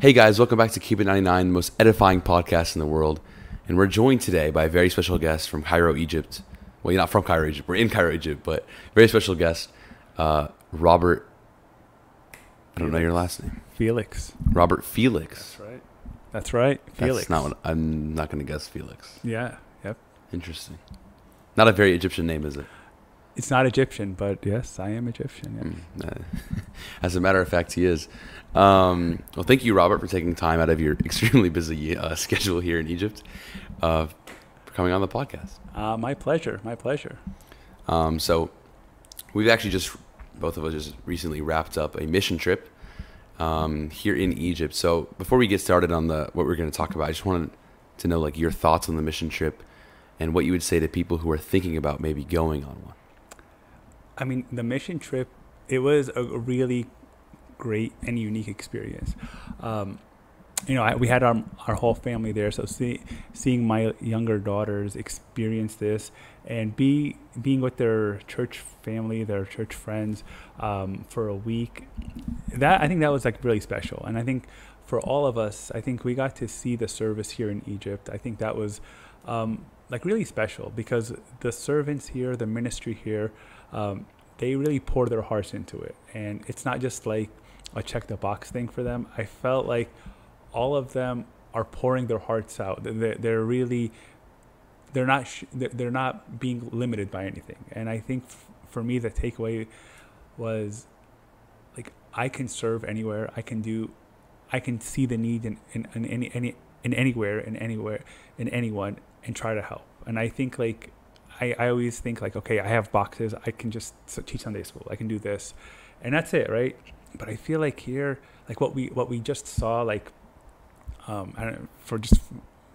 Hey guys, welcome back to Keep It 99, the most edifying podcast in the world. And we're joined today by a very special guest from Cairo, Egypt. Well, you're not from Cairo, Egypt. We're in Cairo, Egypt, but very special guest, uh, Robert. I don't know your last name. Felix. Robert Felix. That's right. That's right. Felix. That's not what I'm not going to guess. Felix. Yeah. Yep. Interesting. Not a very Egyptian name, is it? It's not Egyptian, but yes, I am Egyptian. Yes. Mm, uh, As a matter of fact, he is. Um, well, thank you, Robert, for taking time out of your extremely busy uh, schedule here in Egypt uh, for coming on the podcast. Uh, my pleasure. My pleasure. Um, so, we've actually just, both of us just recently wrapped up a mission trip um, here in Egypt. So, before we get started on the what we're going to talk about, I just wanted to know like your thoughts on the mission trip and what you would say to people who are thinking about maybe going on one. I mean, the mission trip, it was a really great and unique experience. Um, you know, I, we had our, our whole family there, so see, seeing my younger daughters experience this and be being with their church family, their church friends, um, for a week, that I think that was like really special. And I think for all of us, I think we got to see the service here in Egypt. I think that was um, like really special because the servants here, the ministry here, um, they really pour their hearts into it, and it's not just like a check the box thing for them. I felt like all of them are pouring their hearts out. They're, really they're not sh- they're not being limited by anything. And I think f- for me the takeaway was like I can serve anywhere. I can do I can see the need in, in, in any any in anywhere in anywhere in anyone and try to help. And I think like I, I always think like okay I have boxes I can just teach Sunday school I can do this and that's it right but I feel like here, like what we what we just saw, like um, I don't know, for just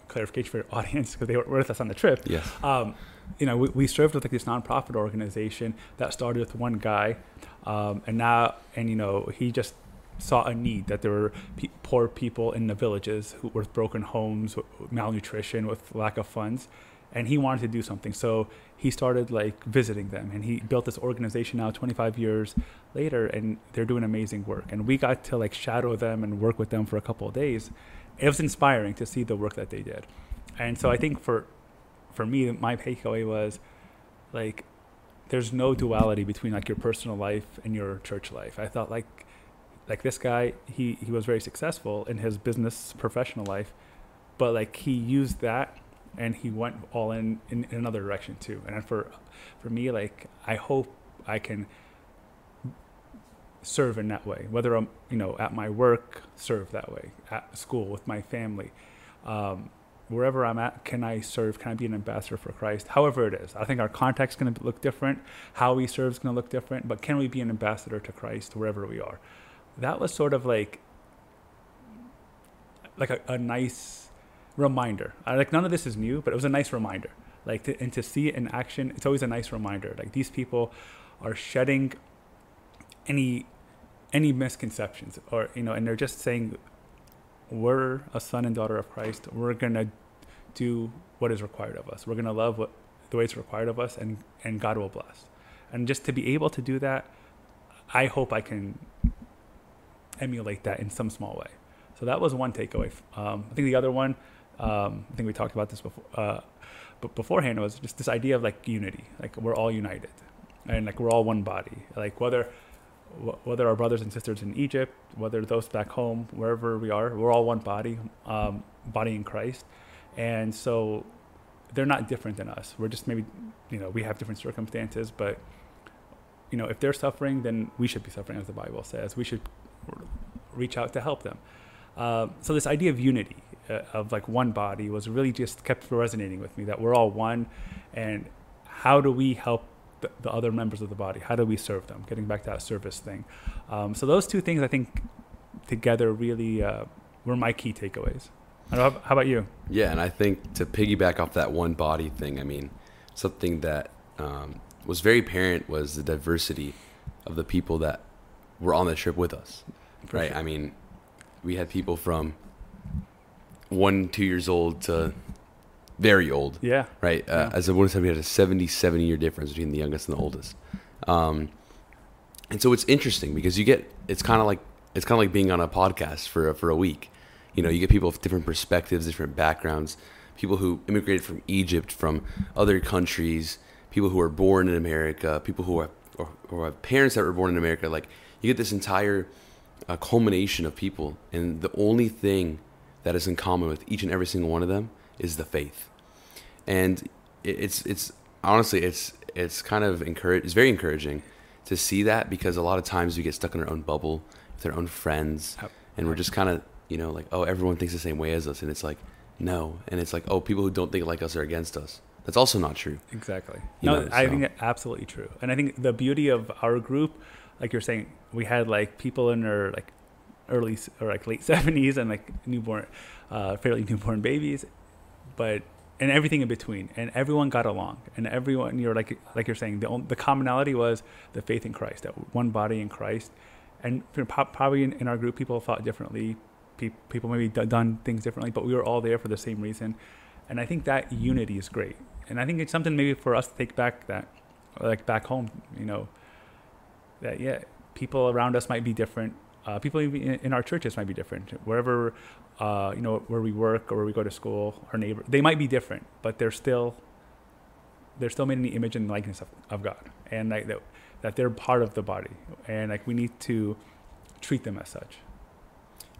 clarification for your audience because they were with us on the trip. Yes. Um, you know, we, we served with like this nonprofit organization that started with one guy, um, and now and you know he just saw a need that there were poor people in the villages who with broken homes, with malnutrition, with lack of funds, and he wanted to do something. So he started like visiting them, and he built this organization now 25 years later, and they're doing amazing work. And we got to like shadow them and work with them for a couple of days. It was inspiring to see the work that they did, and so I think for for me, my takeaway was like there's no duality between like your personal life and your church life. I thought like like this guy, he he was very successful in his business professional life, but like he used that and he went all in, in, in another direction too. And for for me, like I hope I can serve in that way. Whether I'm you know at my work, serve that way. At school with my family, um, wherever I'm at, can I serve? Can I be an ambassador for Christ? However it is, I think our context is going to look different. How we serve is going to look different. But can we be an ambassador to Christ wherever we are? That was sort of like like a, a nice reminder. I, like none of this is new, but it was a nice reminder. Like to, and to see it in action, it's always a nice reminder. Like these people are shedding any any misconceptions, or you know, and they're just saying, "We're a son and daughter of Christ. We're gonna do what is required of us. We're gonna love what the way it's required of us, and and God will bless." And just to be able to do that, I hope I can emulate that in some small way. So that was one takeaway. Um, I think the other one um, I think we talked about this before, uh, but beforehand was just this idea of like unity, like we're all united, and like we're all one body. Like whether whether our brothers and sisters in Egypt, whether those back home, wherever we are, we're all one body, um, body in Christ, and so they're not different than us. We're just maybe, you know, we have different circumstances, but you know, if they're suffering, then we should be suffering, as the Bible says. We should reach out to help them. Uh, so this idea of unity, uh, of like one body, was really just kept resonating with me. That we're all one, and how do we help the, the other members of the body? How do we serve them? Getting back to that service thing. Um, so those two things, I think, together really uh, were my key takeaways. How, how about you? Yeah, and I think to piggyback off that one body thing, I mean, something that um, was very apparent was the diversity of the people that were on the trip with us. For right? sure. I mean, we had people from one, two years old to very old. Yeah. Right? Uh, Yeah. As I said, we had a 70, 70 year difference between the youngest and the oldest. Um, and so it's interesting because you get, it's kind of like it's kind of like being on a podcast for a, for a week. You know, you get people with different perspectives, different backgrounds, people who immigrated from Egypt, from other countries, people who are born in America, people who are or, or have parents that were born in America. Like you get this entire uh, culmination of people, and the only thing that is in common with each and every single one of them is the faith. And it's it's honestly it's it's kind of encourage it's very encouraging to see that because a lot of times we get stuck in our own bubble with our own friends and we're just kind of you know like oh everyone thinks the same way as us and it's like no and it's like oh people who don't think like us are against us that's also not true Exactly. You no, know, I so- think absolutely true. And I think the beauty of our group, like you're saying, we had like people in their like early or like late seventies and like newborn, uh, fairly newborn babies, but and everything in between, and everyone got along, and everyone you're like like you're saying the the commonality was the faith in Christ, that one body in Christ, and probably in, in our group people thought differently, pe- people maybe done things differently, but we were all there for the same reason, and I think that unity is great, and I think it's something maybe for us to take back that, like back home, you know, that yeah, people around us might be different. Uh, people in, in our churches might be different. Wherever, uh, you know, where we work or where we go to school, our neighbor, they might be different, but they're still, they're still made in the image and likeness of, of God, and like that, that they're part of the body, and like we need to treat them as such.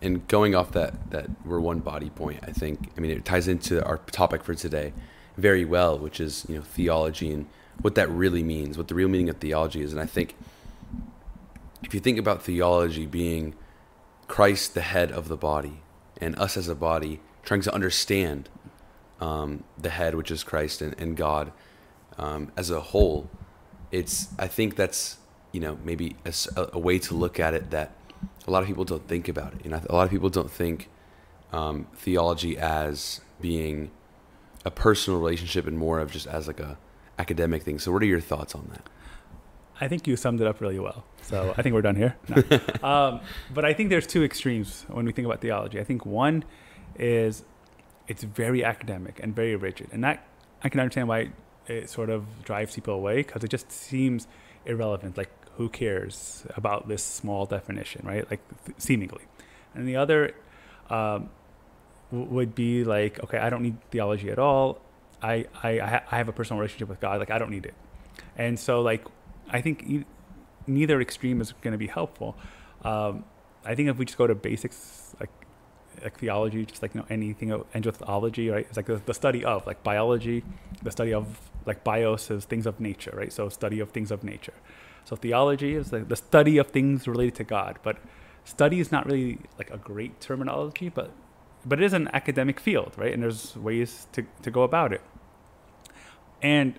and going off that that we're one body point i think i mean it ties into our topic for today very well which is you know theology and what that really means what the real meaning of theology is and i think if you think about theology being christ the head of the body and us as a body trying to understand um, the head which is christ and, and god um, as a whole it's i think that's you know maybe a way to look at it that a lot of people don't think about it. You know, a lot of people don't think um, theology as being a personal relationship and more of just as like a academic thing. So, what are your thoughts on that? I think you summed it up really well. So I think we're done here. No. um, but I think there's two extremes when we think about theology. I think one is it's very academic and very rigid, and that I can understand why it sort of drives people away because it just seems irrelevant. Like who cares about this small definition, right? Like th- seemingly. And the other um, w- would be like, okay, I don't need theology at all. I I I ha- I have a personal relationship with God. Like I don't need it. And so like I think e- neither extreme is going to be helpful. Um, I think if we just go to basics like like theology, just like you know anything ends right? It's like the, the study of like biology, the study of like bios is things of nature, right? So study of things of nature. So theology is like the study of things related to God, but study is not really like a great terminology, but but it is an academic field, right? And there's ways to, to go about it. And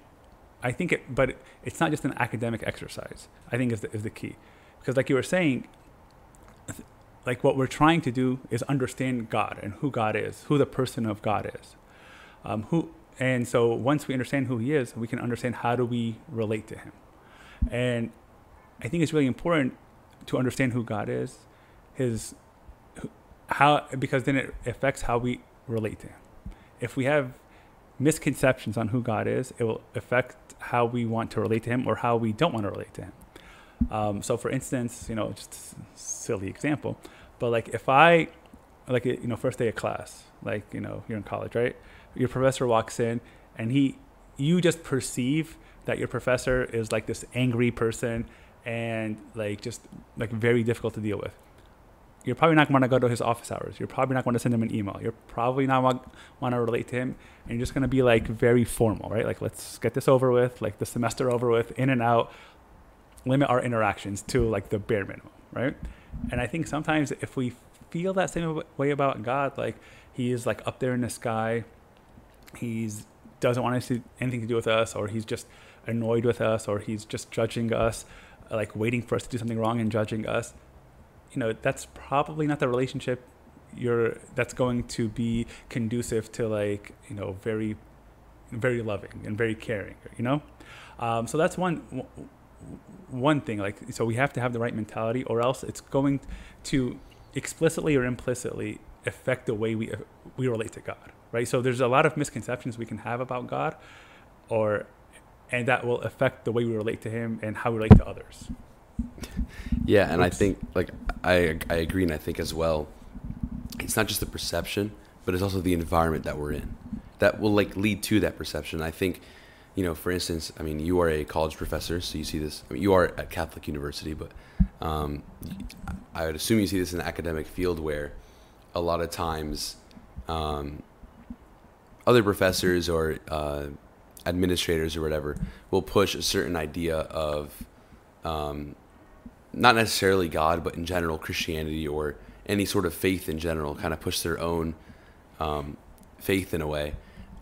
I think it, but it's not just an academic exercise. I think is the, is the key, because like you were saying, like what we're trying to do is understand God and who God is, who the person of God is, um, who, and so once we understand who He is, we can understand how do we relate to Him, and I think it's really important to understand who God is, His, how because then it affects how we relate to Him. If we have misconceptions on who God is, it will affect how we want to relate to Him or how we don't want to relate to Him. Um, so, for instance, you know, just silly example, but like if I, like you know, first day of class, like you know, you're in college, right? Your professor walks in, and he, you just perceive that your professor is like this angry person and like just like very difficult to deal with you're probably not going to go to his office hours. You're probably not going to send him an email. You're probably not want, to relate to him, and you're just going to be like very formal, right? Like let's get this over with, like the semester over with, in and out. Limit our interactions to like the bare minimum, right? And I think sometimes if we feel that same way about God, like he is like up there in the sky, he's doesn't want to anything to do with us, or he's just annoyed with us, or he's just judging us, like waiting for us to do something wrong and judging us you know that's probably not the relationship you're that's going to be conducive to like you know very very loving and very caring you know? Um, so that's one one thing like so we have to have the right mentality or else it's going to explicitly or implicitly affect the way we we relate to God right? So there's a lot of misconceptions we can have about God or and that will affect the way we relate to him and how we relate to others Yeah, and I think like I I agree, and I think as well, it's not just the perception, but it's also the environment that we're in that will like lead to that perception. I think, you know, for instance, I mean, you are a college professor, so you see this. I mean, you are at Catholic University, but um, I would assume you see this in the academic field where a lot of times um, other professors or uh, administrators or whatever will push a certain idea of um, not necessarily God, but in general Christianity or any sort of faith in general, kind of push their own um, faith in a way.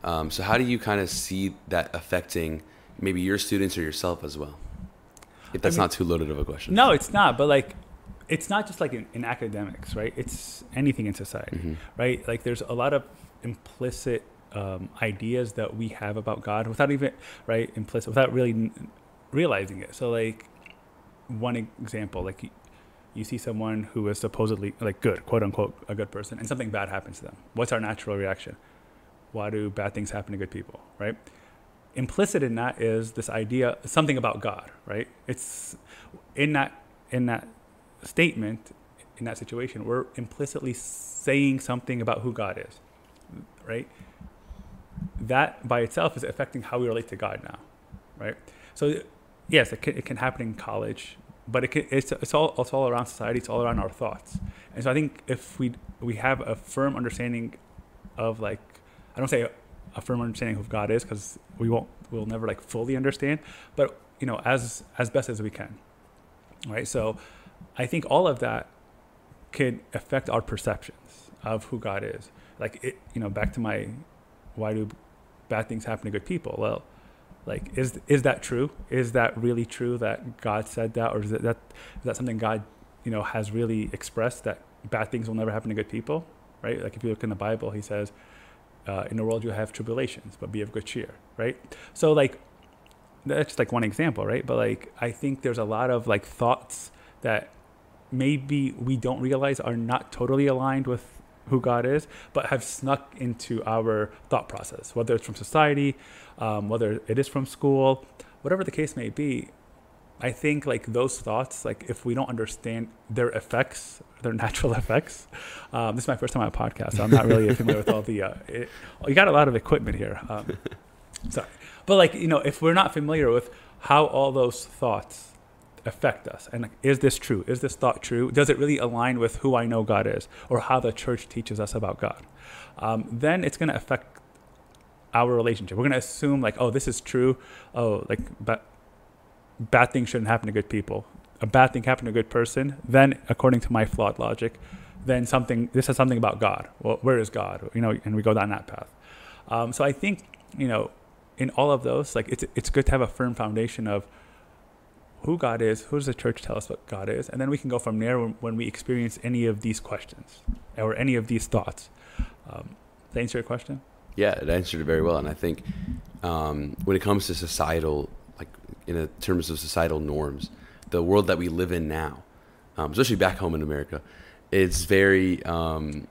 Um, so, how do you kind of see that affecting maybe your students or yourself as well? If that's mean- not too loaded of a question. No, it's not. But like, it's not just like in, in academics, right? It's anything in society, Mhm. right? Like, there's a lot of implicit um, ideas that we have about God without even right implicit without really n- realizing it. So, like, one example, like. You, see someone who is supposedly like good, quote unquote, a good person, and something bad happens to them. What's our natural reaction? Why do bad things happen to good people, right? Implicit in that is this idea, something about God, right? It's in that in that statement, in that situation, we're implicitly saying something about who God is, right? That by itself is affecting how we relate to God now, right? So, yes, it can, it can happen in college, but it can, it's, it's, all, it's all around society, it's all around our thoughts. And so I think if we, we have a firm understanding of like, I don't say a, a firm understanding of God is because we won't, we'll never like fully understand, but you know, as, as best as we can, right? So I think all of that could affect our perceptions of who God is. Like it, you know, back to my, why do bad things happen to good people? Well, like is is that true? Is that really true that God said that, or is it that is that something God, you know, has really expressed that bad things will never happen to good people? Right? Like if you look in the Bible, He says, uh, "In the world you have tribulations, but be of good cheer." Right? So like that's just like one example, right? But like I think there's a lot of like thoughts that maybe we don't realize are not totally aligned with who God is, but have snuck into our thought process, whether it's from society, um, whether it is from school, whatever the case may be. I think like those thoughts, like if we don't understand their effects, their natural effects. Um, this is my first time on a podcast, so I'm not really familiar with all the. Uh, it, you got a lot of equipment here. Um, sorry, but like you know, if we're not familiar with how all those thoughts affect us? And is this true? Is this thought true? Does it really align with who i know god is or how the church teaches us about god? Um, then it's going to affect our relationship. We're going to assume like oh this is true. Oh like but bad things shouldn't happen to good people. A bad thing happened to a good person then according to my flawed logic then something this is something about god. Well where is god? You know and we go down that path. Um, so i think you know in all of those like it's it's good to have a firm foundation of who God is, who does the church tell us what God is, and then we can go from there when, we experience any of these questions or any of these thoughts. Um, that answer your question? Yeah, it answered it very well, and I think um, when it comes to societal, like in terms of societal norms, the world that we live in now, um, especially back home in America, it's very, um,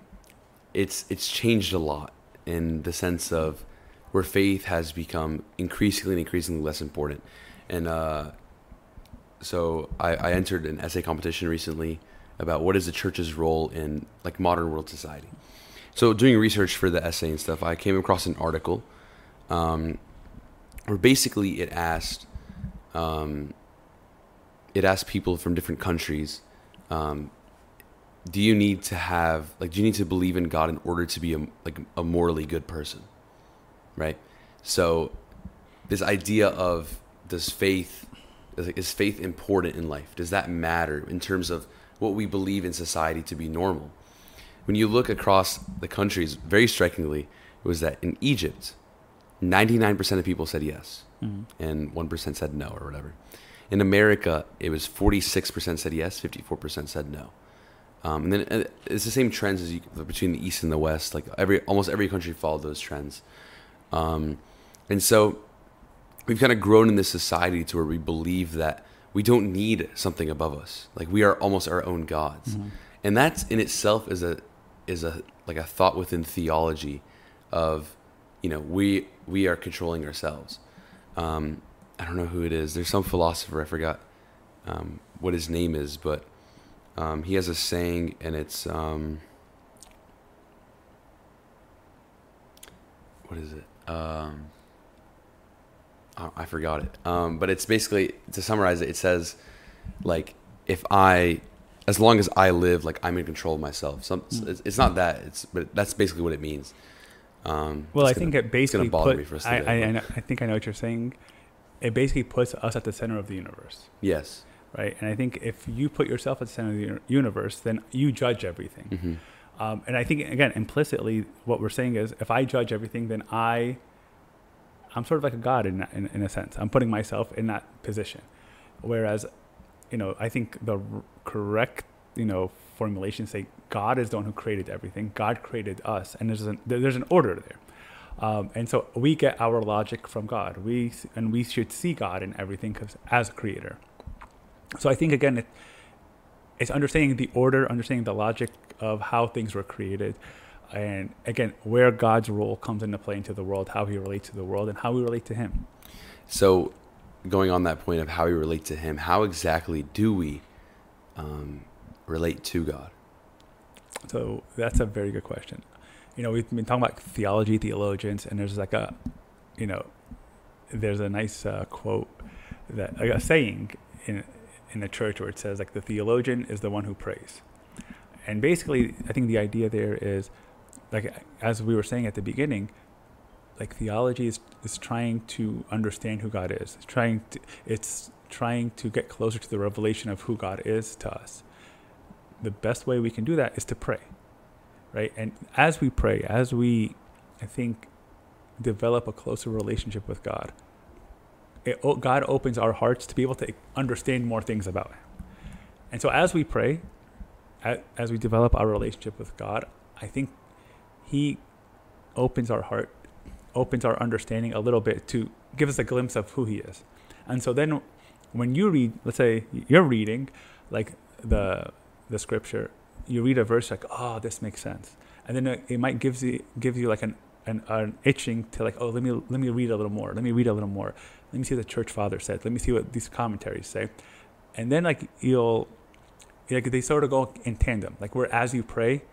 it's it's changed a lot in the sense of where faith has become increasingly and increasingly less important, and uh, so I, I entered an essay competition recently about what is the church's role in like modern world society. So doing research for the essay and stuff, I came across an article um, where basically it asked um, it asked people from different countries, um, do you need to have like do you need to believe in God in order to be a like a morally good person, right? So this idea of does faith is, faith important in life? Does that matter in terms of what we believe in society to be normal? When you look across the countries, very strikingly, it was that in Egypt, 99% of people said yes, and 1% said no, or whatever. In America, it was 46% said yes, 54% said no. Um, and then uh, it's the same trends as you, between the East and the West. Like every, almost every country followed those trends. Um, and so we've kind of grown in this society to where we believe that we don't need something above us. Like we are almost our own gods. And that's in itself is a is a like a thought within theology of you know we we are controlling ourselves. Um, I don't know who it is. There's some philosopher I forgot, um, what his name is, but um, he has a saying, and it's um, what is it? Um, I, I forgot it. Um, but it's basically to summarize it. It says, like, if I, as long as I live, like I'm in control of myself. Some, Mm. it's, it's not that. It's but that's basically what it means. Um, Well, I think gonna- it basically it's bother put, me for I, today, I, I, I think I know what you're saying. It basically puts us at the center of the universe, yes. right? And I think if you put yourself at the center of the universe, then you judge everything. hmm Um, and I think again, implicitly, what we're saying is, if I judge everything, then I, I'm sort of like a god in, in in a sense. I'm putting myself in that position. Whereas, you know, I think the correct, you know, formulation say God is the one who created everything. God created us, and there's an there's an order there. Um, and so we get our logic from God. We and we should see God in everything as a creator. So I think again, it, it's understanding the order, understanding the logic of how things were created, and again, where God's role comes into play into the world, how He relates to the world, and how we relate to Him. So, going on that point of how we relate to Him, how exactly do we um, relate to God? So that's a very good question. You know, we've been talking about theology, theologians, and there's like a, you know, there's a nice uh, quote that like a saying in in the church where it says like the theologian is the one who prays, and basically I think the idea there is like as we were saying at the beginning, like theology is is trying to understand who God is. It's trying to it's trying to get closer to the revelation of who God is to us. The best way we can do that is to pray right? And as we pray as we i think develop a closer relationship with god it, god opens our hearts to be able to understand more things about him. And so as we pray as we develop our relationship with god i think he opens our heart opens our understanding a little bit to give us a glimpse of who he is. And so then when you read let's say you're reading like the the scripture, you read a verse like, oh, this makes sense, and then it, might gives you give you like an, an an itching to like, oh, let me let me read a little more, let me read a little more, let me see what the church father said, let me see what these commentaries say, and then like you'll like they sort of go in tandem, like where as you pray,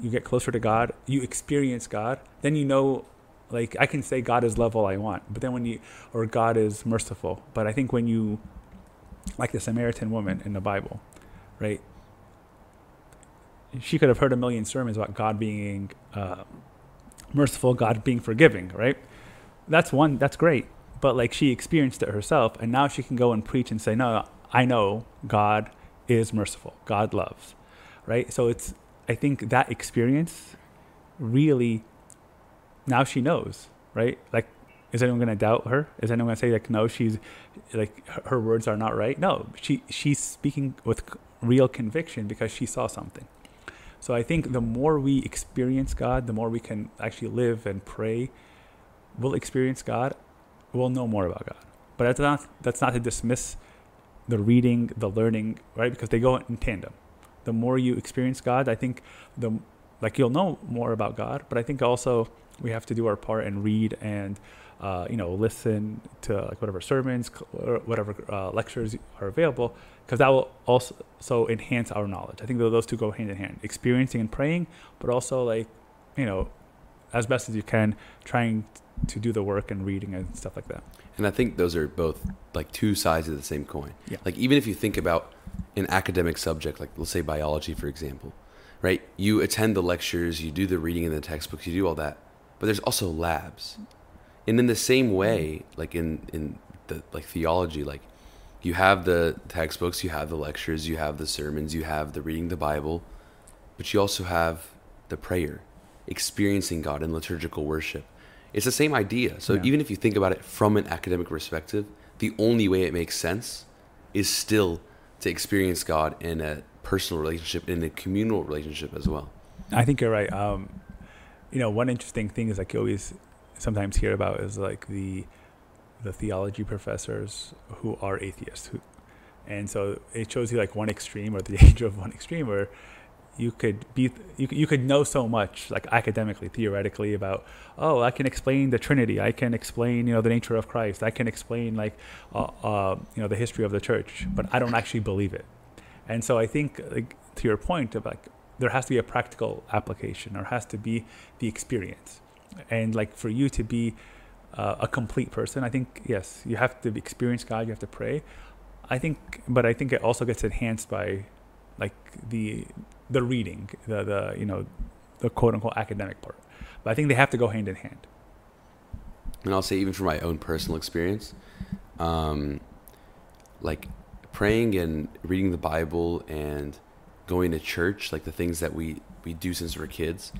you get closer to God, you experience God, then you know. Like I can say God is love all I want, but then when you or God is merciful, but I think when you like the Samaritan woman in the Bible, right? she could have heard a million sermons about God being uh, merciful, God being forgiving, right? That's one, that's great. But like she experienced it herself, and now she can go and preach and say, No, I know God is merciful, God loves, right? So it's, I think that experience really, now she knows, right? Like, is anyone going to doubt her? Is anyone going to say like, no, she's like her, words are not right? No, she she's speaking with real conviction because she saw something. So I think the more we experience God, the more we can actually live and pray. We'll experience God. We'll know more about God. But that's not that's not to dismiss the reading, the learning, right? Because they go in tandem. The more you experience God, I think the like you'll know more about God. But I think also we have to do our part and read and uh, you know listen to like whatever sermons, or whatever uh, lectures are available, because that will also so enhance our knowledge. I think those two go hand in hand: experiencing and praying, but also like you know, as best as you can, trying to do the work and reading and stuff like that. And I think those are both like two sides of the same coin. Yeah. Like even if you think about an academic subject, like let's say biology, for example, right? You attend the lectures, you do the reading in the textbooks, you do all that, but there's also labs. And in the same way, like in in the like theology, like you have the textbooks, you have the lectures, you have the sermons, you have the reading the Bible, but you also have the prayer, experiencing God in liturgical worship. It's the same idea. So Yeah. even if you think about it from an academic perspective, the only way it makes sense is still to experience God in a personal relationship, in a communal relationship as well. I think you're right. Um, you know, one interesting thing is like you always sometimes hear about is like the the theology professors who are atheists, who, and so it shows you like one extreme or the age of one extreme where you could be you, you could know so much like academically theoretically about oh i can explain the trinity. I can explain you know the nature of christ. I can explain like uh, uh, you know the history of the church but i don't actually believe it. And so i think like, to your point of like there has to be a practical application. Or has to be the experience. And like for you to be uh, a complete person i think yes you have to experience god you have to pray. I think but i think it also gets enhanced by like the the reading, the the you know, the quote unquote academic part. But I think they have to go hand in hand. And I'll say even from my own personal experience, um, like praying and reading the Bible and going to church, like the things that we we do since we're kids,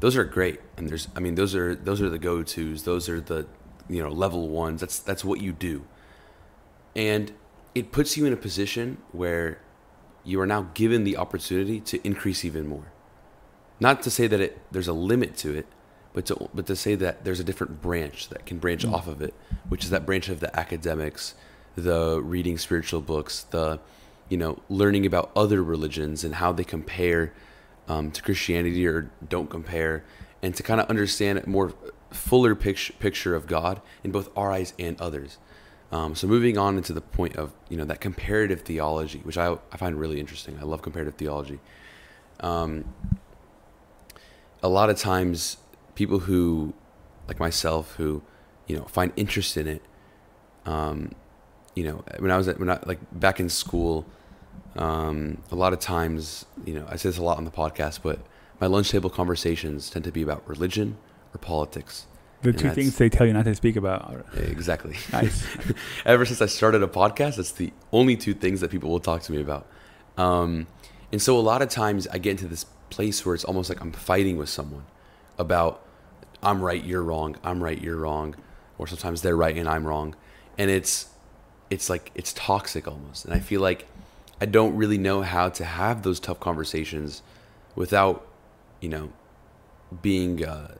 those are great. And there's, I mean, those are those are the go tos. Those are the you know level ones. That's that's what you do. And it puts you in a position where you are now given the opportunity to increase even more. Not to say that it, there's a limit to it, but to, but to say that there's a different branch that can branch mm. off of it, which is that branch of the academics, the reading spiritual books, the you know learning about other religions and how they compare um, to Christianity or don't compare, and to kind of understand a more fuller picture picture of God in both our eyes and others. Um, so moving on into the point of you know that comparative theology, which I, I find really interesting. I love comparative theology. Um, a lot of times, people who, like myself, who you know find interest in it, um, you know, when I was at, when I like back in school, um, a lot of times, you know, I say this a lot on the podcast, but my lunch table conversations tend to be about religion or politics. The and two things they tell you not to speak about. Exactly. Nice. Ever since I started a podcast, that's the only two things that people will talk to me about. Um, and so a lot of times I get into this place where it's almost like I'm fighting with someone about I'm right, you're wrong, I'm right, you're wrong, or sometimes they're right and I'm wrong. And it's it's like it's toxic almost. And I feel like I don't really know how to have those tough conversations without, you know, being uh,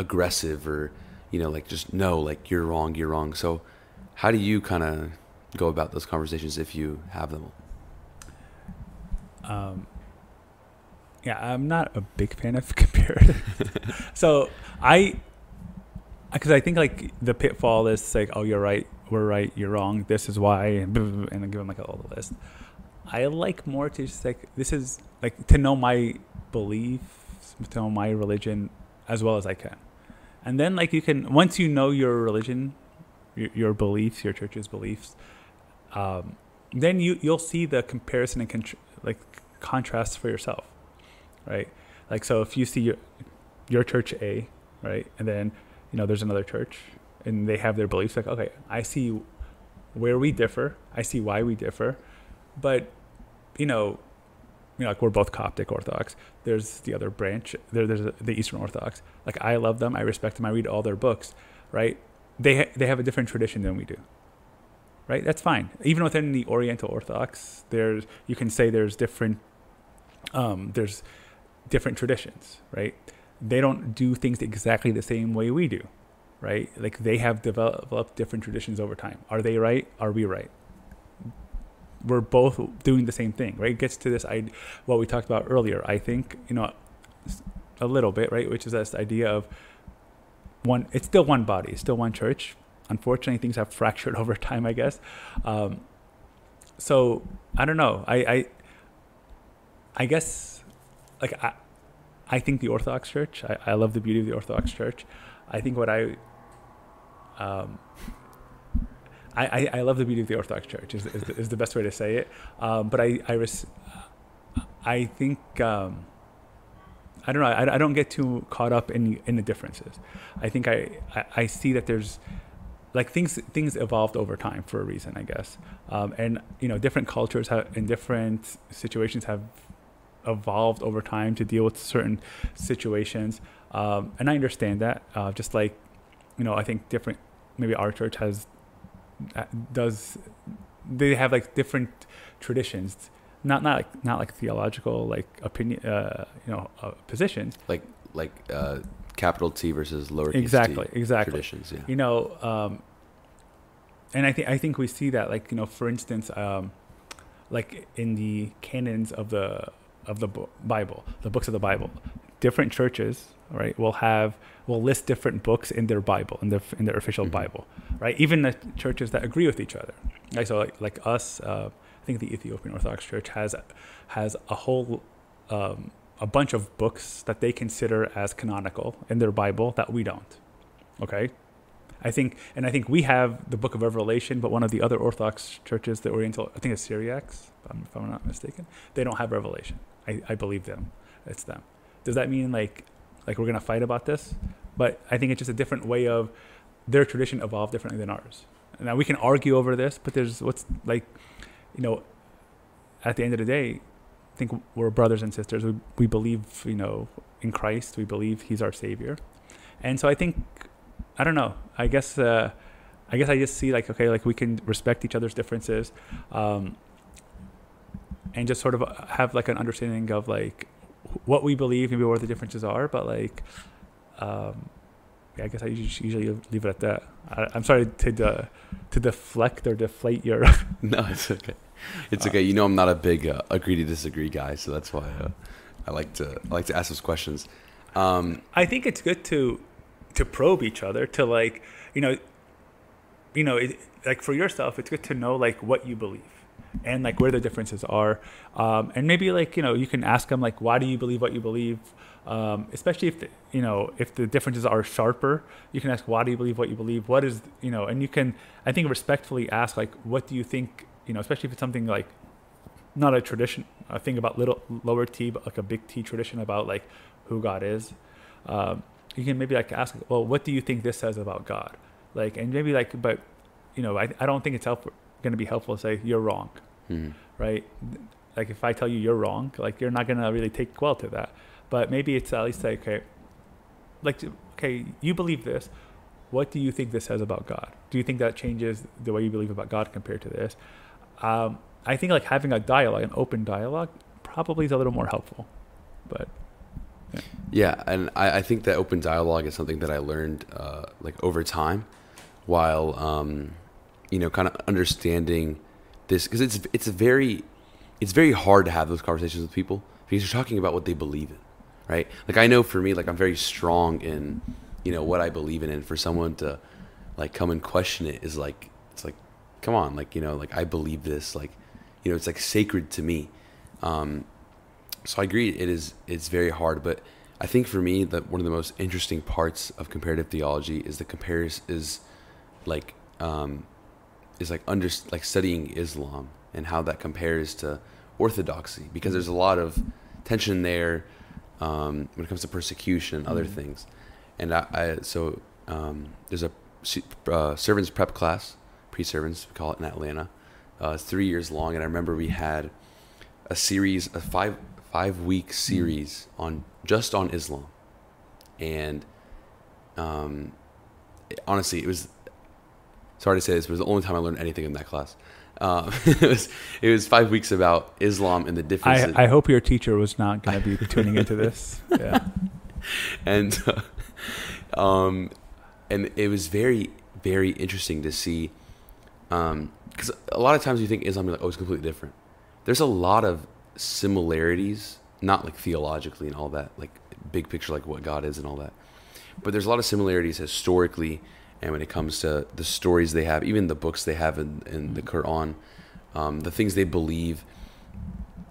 aggressive or you know like just no like you're wrong you're wrong. So how do you kind of go about those conversations if you have them? Um yeah i'm not a big fan of comparative. So i because i think like the pitfall is like oh you're right we're right you're wrong this is why and, and then give them like all the list. I like more to just like this is like to know my beliefs to know my religion as well as i can and then like you can once you know your religion your, your beliefs your church's beliefs um, then you you'll see the comparison and like contrast for yourself right? Like so if you see your your church a right and then you know there's another church and they have their beliefs like okay i see where we differ i see why we differ but you know like we're both Coptic Orthodox. There's the other branch. There, there's the Eastern Orthodox. Like I love them. I respect them. I read all their books. Right? They ha- they have a different tradition than we do. Right? That's fine. Even within the Oriental Orthodox, there's you can say there's different um, there's different traditions. Right? They don't do things exactly the same way we do. Right? Like they have developed different traditions over time. Are they right? Are we right? We're both doing the same thing, right? It gets to this idea, what we talked about earlier. I think you know a little bit, right? Which is this idea of one. It's still one body, it's still one church. Unfortunately, things have fractured over time, I guess. Um, so I don't know. I, I I guess like I I think the Orthodox Church. I, I love the beauty of the Orthodox Church. I think what I um, I, I, love the beauty of the Orthodox Church is, is, is the best way to say it. Um, but I I, res- I think um, I don't know. I, I don't get too caught up in in the differences. I think I, I, I see that there's like things things evolved over time for a reason, I guess. Um, and you know, different cultures have in different situations have evolved over time to deal with certain situations. Um, and I understand that. Uh, just like you know, I think different. Maybe our church has does they have like different traditions. Not not like not like theological like opinion uh, you know uh, positions. Like like uh, capital T versus lowercase exactly t exactly traditions yeah. You know um, and I think I think we see that like you know for instance um, like in the canons of the of the Bible, the books of the Bible. Different churches, right, will have will list different books in their Bible, in their in their official Mhm. Bible, right? Even the churches that agree with each other. Right? So like, like us, uh, I think the Ethiopian Orthodox Church has has a whole um, a bunch of books that they consider as canonical in their Bible that we don't. Okay, I think, and I think we have the Book of Revelation, but one of the other Orthodox churches, the Oriental, I think it's Syriacs, if I'm, if I'm not mistaken, they don't have Revelation. I, I believe them. It's them. Does that mean like like we're gonna fight about this? But I think it's just a different way of their tradition evolved differently than ours. Now we can argue over this, but there's what's like, you know, at the end of the day, I think we're brothers and sisters. We we believe you know in Christ. We believe He's our Savior, and so I think I don't know. I guess uh, I guess I just see like okay, like we can respect each other's differences, um, and just sort of have like an understanding of like what we believe, maybe what the differences are. But like, um, yeah, I guess I usually, leave it at that. I, I'm sorry to de- to deflect or deflate your. No, it's okay. It's okay. You know, I'm not a big uh, agree to disagree guy, so that's why uh, I like to I like to ask those questions. Um, I think it's good to to probe each other to like you know you know it, like for yourself it's good to know like what you believe and like where the differences are. Um, and maybe like you know you can ask them like why do you believe what you believe? Um, especially if the, you know if the differences are sharper you can ask why do you believe what you believe? What is you know and you can i think respectfully ask like what do you think you know especially if it's something like not a tradition a thing about little lower t but like a big t tradition about like who god is. Um, you can maybe like ask well what do you think this says about god? Like and maybe like but you know i, I don't think it's helpful going to be helpful to say you're wrong. Hmm. right? Like if i tell you you're wrong like you're not going to really take well to that. But maybe it's at least like okay like okay you believe this. What do you think this says about god? Do you think that changes the way you believe about god compared to this? Um, i think like having a dialogue an open dialogue probably is a little more helpful. But Yeah, and I, I think that open dialogue is something that I learned uh, like over time, while um, you know, kind of understanding this because it's it's very it's very hard to have those conversations with people because you're talking about what they believe in, right? Like I know for me, like I'm very strong in you know what I believe in, and for someone to like come and question it is like it's like come on, like you know, like I believe this, like you know, it's like sacred to me. Um, so I agree, it is it's very hard, but I think for me that one of the most interesting parts of comparative theology is the compares is like um, is like under like studying Islam and how that compares to orthodoxy because there's a lot of tension there um, when it comes to persecution and other Mhm. things, and I, I so um, there's a uh, servants prep class pre-servants we call it in Atlanta. Uh, it's three years long, and I remember we had a series, a five five week series on just on Islam, and um, it- honestly, it was sorry to say this, but it was the only time I learned anything in that class. Um, it was it was five weeks about Islam and the differences. I, I hope your teacher was not going to be tuning into this. Yeah. and uh, um, and it was very very interesting to see um, because a lot of times you think Islam you're like oh it's completely different. There's a lot of similarities, not like theologically and all that, like big picture like what God is and all that, but there's a lot of similarities historically, and when it comes to the stories they have, even the books they have in, in the Quran, um, the things they believe.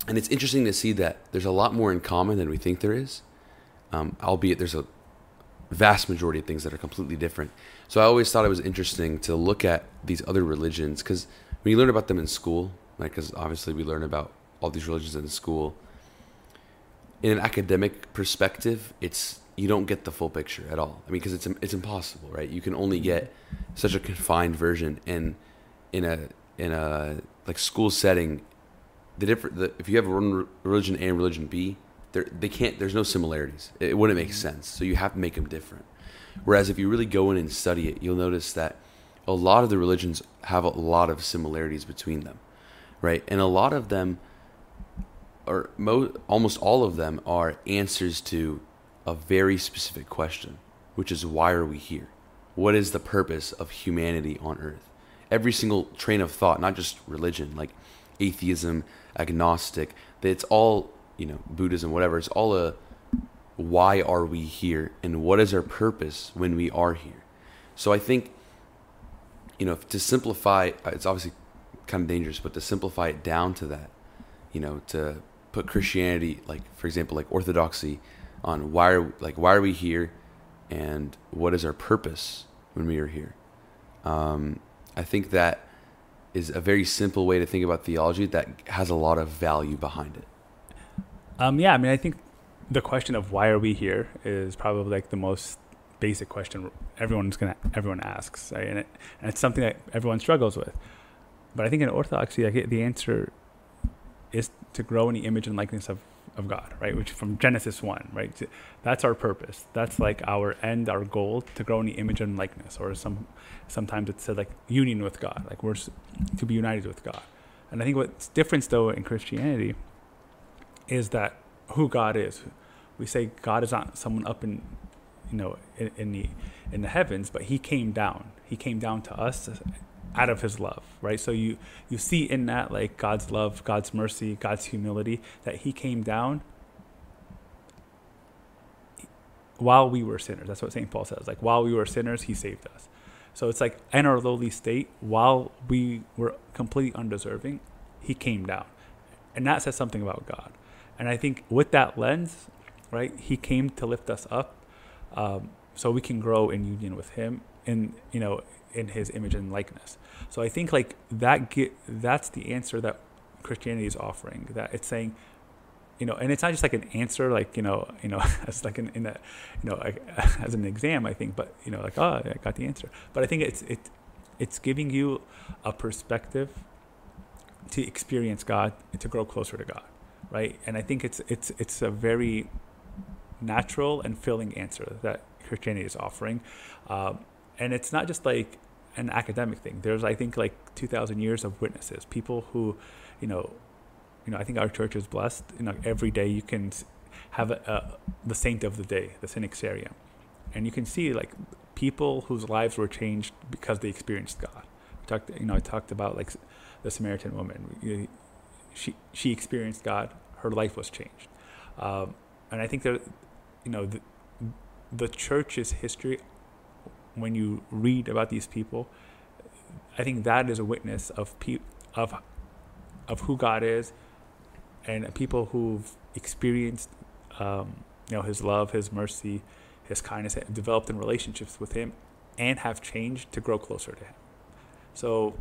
And it's interesting to see that there's a lot more in common than we think there is um, albeit there's a vast majority of things that are completely different. So I always thought it was interesting to look at these other religions because when you learn about them in school, like because obviously we learn about all these religions in school, in an academic perspective, it's you don't get the full picture at all. I mean, because it's it's impossible, right? You can only mm-hmm. get such a confined version, and in a in a like school setting, the different the, if you have one religion A and religion B, there they can't there's no similarities. It wouldn't make mm-hmm. sense. So you have to make them different. Whereas if you really go in and study it you'll notice that a lot of the religions have a lot of similarities between them right? And a lot of them or mo- almost all of them are answers to a very specific question which is why are we here what is the purpose of humanity on earth every single train of thought not just religion like atheism agnostic it's all you know Buddhism, whatever. It's all a why are we here and what is our purpose when we are here. So I think you know to simplify, uh, it's obviously kind of dangerous, but to simplify it down to that, you know, to put Christianity, like for example, like Orthodoxy, on why are like why are we here, and what is our purpose when we are here. Um, I think that is a very simple way to think about theology that has a lot of value behind it. Um, yeah, I mean, I think the question of why are we here is probably like the most basic question everyone's gonna everyone asks, right? and, it, and it's something that everyone struggles with. But I think in Orthodoxy, like, the answer is to grow in the image and likeness of, of God, right? Which from Genesis one, right? That's our purpose. That's like our end, our goal to grow in the image and likeness, or some sometimes it's said like union with God, like we're to be united with God. And I think what's different though in Christianity is that who God is. We say God is not someone up in, you know, in, in the in the heavens, but He came down. He came down to us out of His love, right? So you you see in that like God's love, God's mercy, God's humility that He came down while we were sinners. That's what St. Paul says. Like while we were sinners, He saved us. So it's like in our lowly state, while we were completely undeserving, He came down, and that says something about God. And I think with that lens, right, He came to lift us up, um, so we can grow in union with Him, and you know, in His image and likeness. So I think like that get that's the answer that Christianity is offering. That it's saying, you know, and it's not just like an answer, like you know, you know, as like in a, you know, like, as an exam, I think, but you know, like oh, I got the answer. But I think it's it, it's giving you a perspective to experience God to grow closer to God right? And I think it's it's it's a very natural and filling answer that Christianity is offering, um, and it's not just like an academic thing. There's I think like two thousand years of witnesses, people who, you know, you know I think our church is blessed. You know, every day you can have a, a, the saint of the day, the Synaxarium, and you can see like people whose lives were changed because they experienced God. We talked, you know, I talked about like the Samaritan woman she she experienced God. Her life was changed, um, and I think that you know the, the church's history. When you read about these people, I think that is a witness of pe- of of who God is, and people who've experienced um, you know His love, His mercy, His kindness, developed in relationships with Him, and have changed to grow closer to Him. So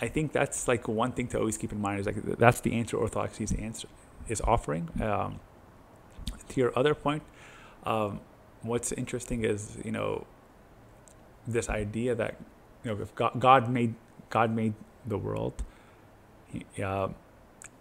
I think that's like one thing to always keep in mind is like that's the answer Orthodoxy is answer is offering. Um, to your other point, um, what's interesting is you know this idea that you know if God, God made God made the world,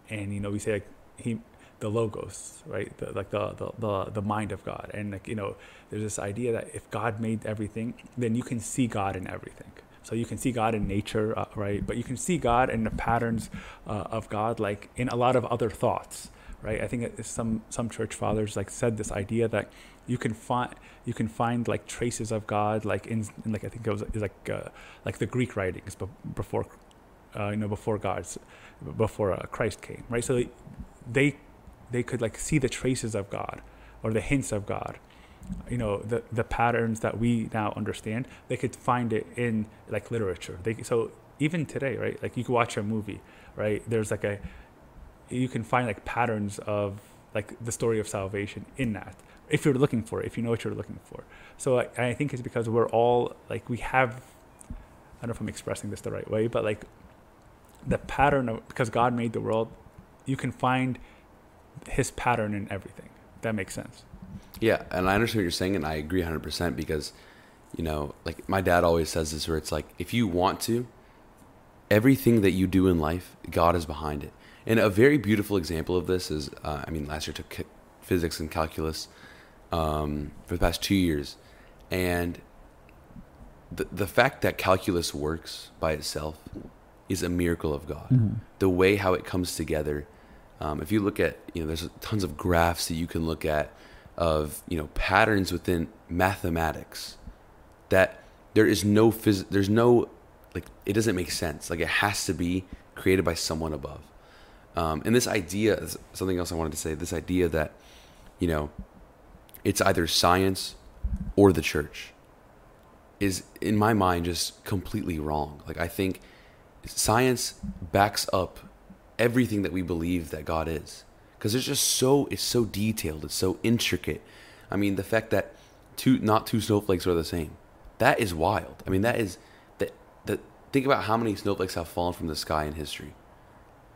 and you know we say like he the logos right? The, like the, the the the mind of God. And like you know there's this idea that if God made everything then you can see God in everything. So you can see God in nature, uh, right? But you can see God in the patterns uh, of God, like in a lot of other thoughts, right? I think some some church fathers like said this idea that you can find you can find like traces of God, like in, in like I think it was like uh, like the Greek writings before, uh, you know, before God's before uh, Christ came, right? So they they could like see the traces of God or the hints of God you know the the patterns that we now understand they could find it in like literature they so even today right like you can watch a movie right there's like a you can find like patterns of like the story of salvation in that if you're looking for it if you know what you're looking for. So I, I think it's because we're all like we have i don't know if i'm expressing this the right way but like the pattern of because god made the world you can find his pattern in everything. That makes sense. Yeah, and I understand what you're saying, and I agree 100% because, you know, like my dad always says this where it's like, if you want to, everything that you do in life, God is behind it. And a very beautiful example of this is, uh, I mean, last year took physics and calculus um, for the past two years, and the the fact that calculus works by itself is a miracle of God. Mm-hmm. The way how it comes together. Um, if you look at, you know, there's tons of graphs that you can look at of you know patterns within mathematics that there is no phys- there's no like it doesn't make sense like it has to be created by someone above Um, and this idea is something else I wanted to say. This idea that you know it's either science or the church is in my mind just completely wrong. Like I think science backs up everything that we believe that God is because it's just so it's so detailed, it's so intricate. I mean, the fact that two not two snowflakes are the same, that is wild. I mean, that is that that think about how many snowflakes have fallen from the sky in history.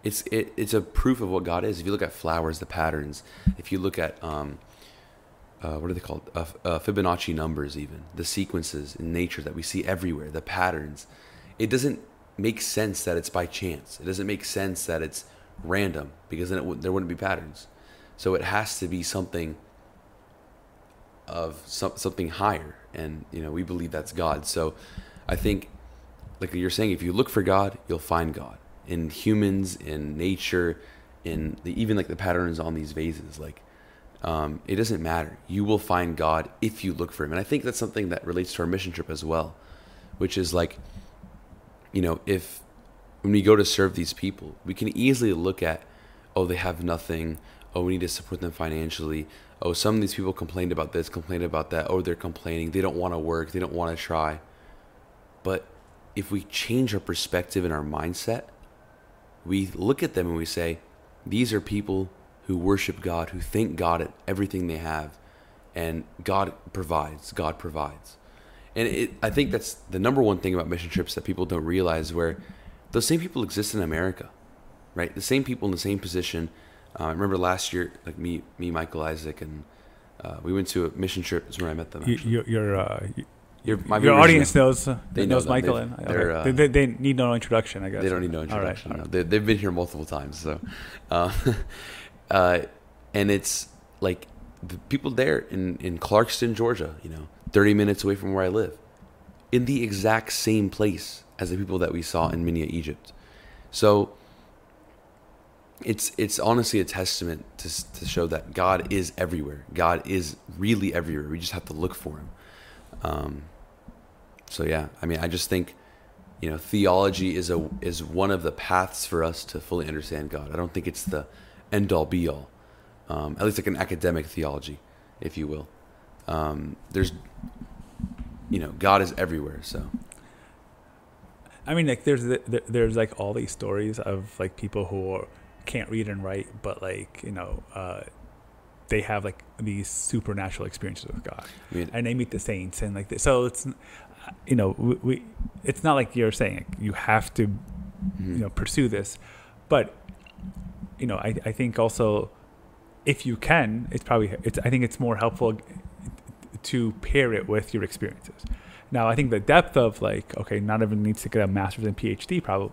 It's it, it's a proof of what God is. If you look at flowers, the patterns. If you look at um, uh, what are they called? Uh, uh, Fibonacci numbers, even the sequences in nature that we see everywhere, the patterns. It doesn't make sense that it's by chance. It doesn't make sense that it's random because then w- there wouldn't be patterns. So it has to be something of some, something higher, and you know we believe that's God. So I think, like you're saying, if you look for God, you'll find God in humans, in nature, in the, even like the patterns on these vases. Like um, it doesn't matter. You will find God if you look for Him, and I think that's something that relates to our mission trip as well, which is like, you know, if when we go to serve these people, we can easily look at, oh, they have nothing. Oh, we need to support them financially. Oh, some of these people complained about this, complained about that. Oh, they're complaining. They don't want to work. They don't want to try. But if we change our perspective and our mindset, we look at them and we say, these are people who worship God, who thank God at everything they have, and God provides. God provides. And it, I think that's the number one thing about mission trips that people don't realize where those same people exist in America, right? The same people in the same position. Uh, I remember last year, like me, me, Michael Isaac, and uh, we went to a mission trip. Is where I met them. You, Actually. your your, uh, Your, my your audience know. knows uh, They know knows them. Michael, and okay. uh, they, they, need no introduction, I guess. They don't need no All right, introduction. all no. right. They, they've been here multiple times. So, uh, uh, and it's like the people there in in Clarkston, Georgia. You know, thirty minutes away from where I live, in the exact same place as the people that we saw in Minya, Egypt. So. It's it's honestly a testament to to show that God is everywhere. God is really everywhere. We just have to look for Him. Um, so yeah, I mean, I just think you know theology is a is one of the paths for us to fully understand God. I don't think it's the end all be all. Um, at least like an academic theology, if you will. Um, there's you know God is everywhere. So I mean, like there's the, the- there's like all these stories of like people who are, can't read and write, but like you know, uh, they have like these supernatural experiences with God, I mean, and they meet the saints and like this. so it's you know we, we it's not like you're saying you have to mhm. you know pursue this, but you know I I think also if you can, it's probably it's I think it's more helpful to pair it with your experiences. Now, I think the depth of like, okay, not everyone needs to get a master's and PhD, probably,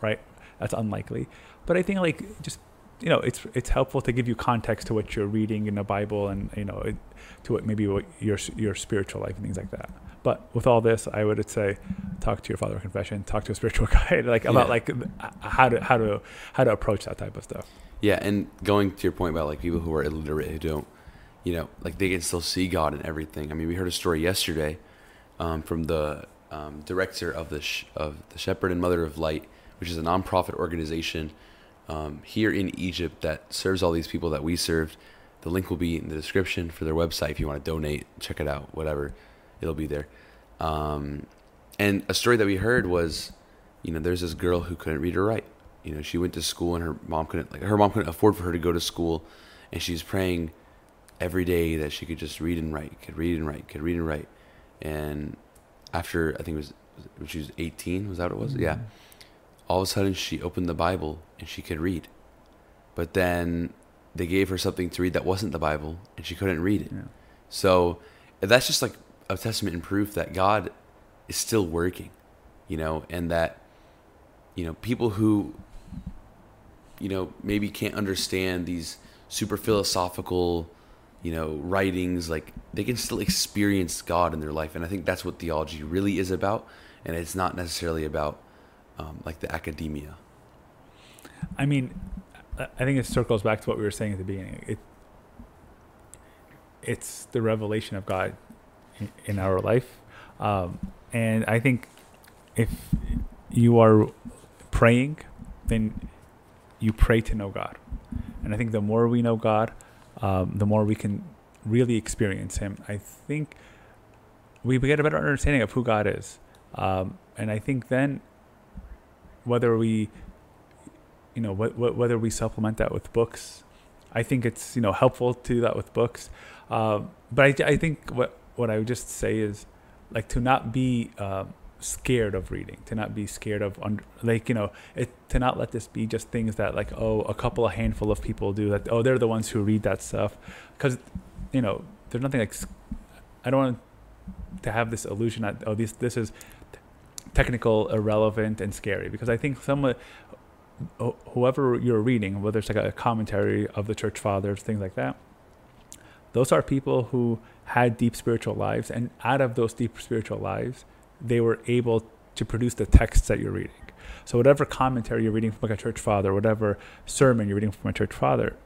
right? That's unlikely. But I think like just you know, it's it's helpful to give you context to what you're reading in the Bible and you know, it, to what maybe what your your spiritual life and things like that. But with all this, I would say, talk to your father of confession, talk to a spiritual guide, like about Yeah. like how to how to how to approach that type of stuff. Yeah, and going to your point about like people who are illiterate who don't, you know, like they can still see God in everything. I mean, we heard a story yesterday um, from the um, director of the sh- of the Shepherd and Mother of Light, which is a nonprofit organization um, here in Egypt that serves all these people that we served. The link will be in the description for their website if you want to donate. Check it out, whatever, it'll be there. Um, and a story that we heard was, you know, there's this girl who couldn't read or write you know she went to school and her mom couldn't like her mom couldn't afford for her to go to school and she's praying every day that she could just read and write could read and write could read and write and after i think it was when she was 18 was that what it was yeah all of a sudden she opened the bible and she could read. But then they gave her something to read that wasn't the bible and she couldn't read it. Yeah. so that's just like a testament and proof that god is still working you know and that you know people who you know maybe can't understand these super philosophical you know writings like they can still experience god in their life. And i think that's what theology really is about. And it's not necessarily about um, like the academia I mean, I think it circles back to what we were saying at the beginning. It it's the revelation of God in, in our life, um, and I think if you are praying, then you pray to know God. And I think the more we know God, um, the more we can really experience Him. I think we get a better understanding of who God is. Um, and I think then whether we, you know, wh- wh- whether we supplement that with books, I think it's you know helpful to do that with books. Um, but I, I think what what I would just say is like to not be um, scared of reading, to not be scared of under, like you know it to not let this be just things that like oh a couple a handful of people do that oh they're the ones who read that stuff because you know there's nothing like I don't want to have this illusion that oh this this is technical, irrelevant, and scary because I think some whoever you're reading, whether it's like a commentary of the church fathers, things like that, those are people who had deep spiritual lives, and out of those deep spiritual lives, they were able to produce the texts that you're reading. So whatever commentary you're reading from like a church father, whatever sermon you're reading from a church father,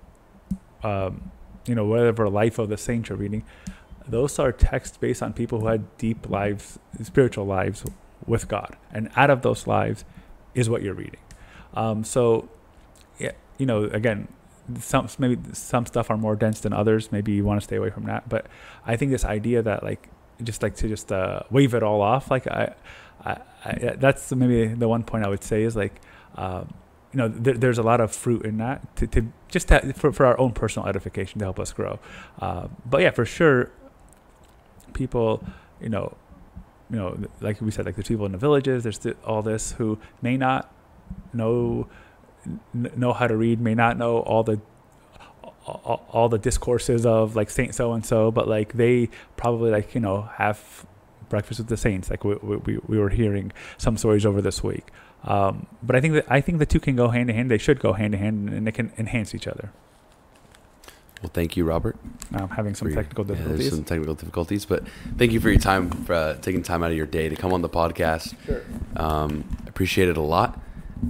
um, you know, whatever life of the saint you're reading, those are texts based on people who had deep lives, spiritual lives with God, and out of those lives is what you're reading. Um, so, yeah, you know, again, some maybe some stuff are more dense than others. Maybe you want to stay away from that. But I think this idea that like just like to just uh, wave it all off, like I, I, I, that's maybe the one point I would say is like. Um, you know, there, there's a lot of fruit in that to, to just to, for, for our own personal edification to help us grow. Uh, but yeah, for sure, people, you know, you know, like we said, like the people in the villages, there's all this who may not know know how to read, may not know all the all, all the discourses of like Saint so and so, but like they probably like you know have breakfast with the saints. Like we we we were hearing some stories over this week. Um, but I think that I think the two can go hand in hand. They should go hand in hand, and they can enhance each other. Well, thank you, Robert. I'm having some technical difficulties. Yeah, some technical difficulties, but thank you for your time, for uh, taking time out of your day to come on the podcast. Sure. Um, appreciate it a lot.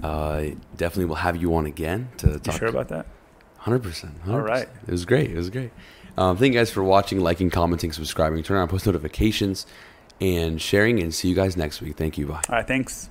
Uh, definitely will have you on again to talk. You sure about that? Hundred percent. All right. It was great. It was great. Um, thank you guys for watching, liking, commenting, subscribing. Turn on post notifications and sharing. And see you guys next week. Thank you. Bye. All right. Thanks.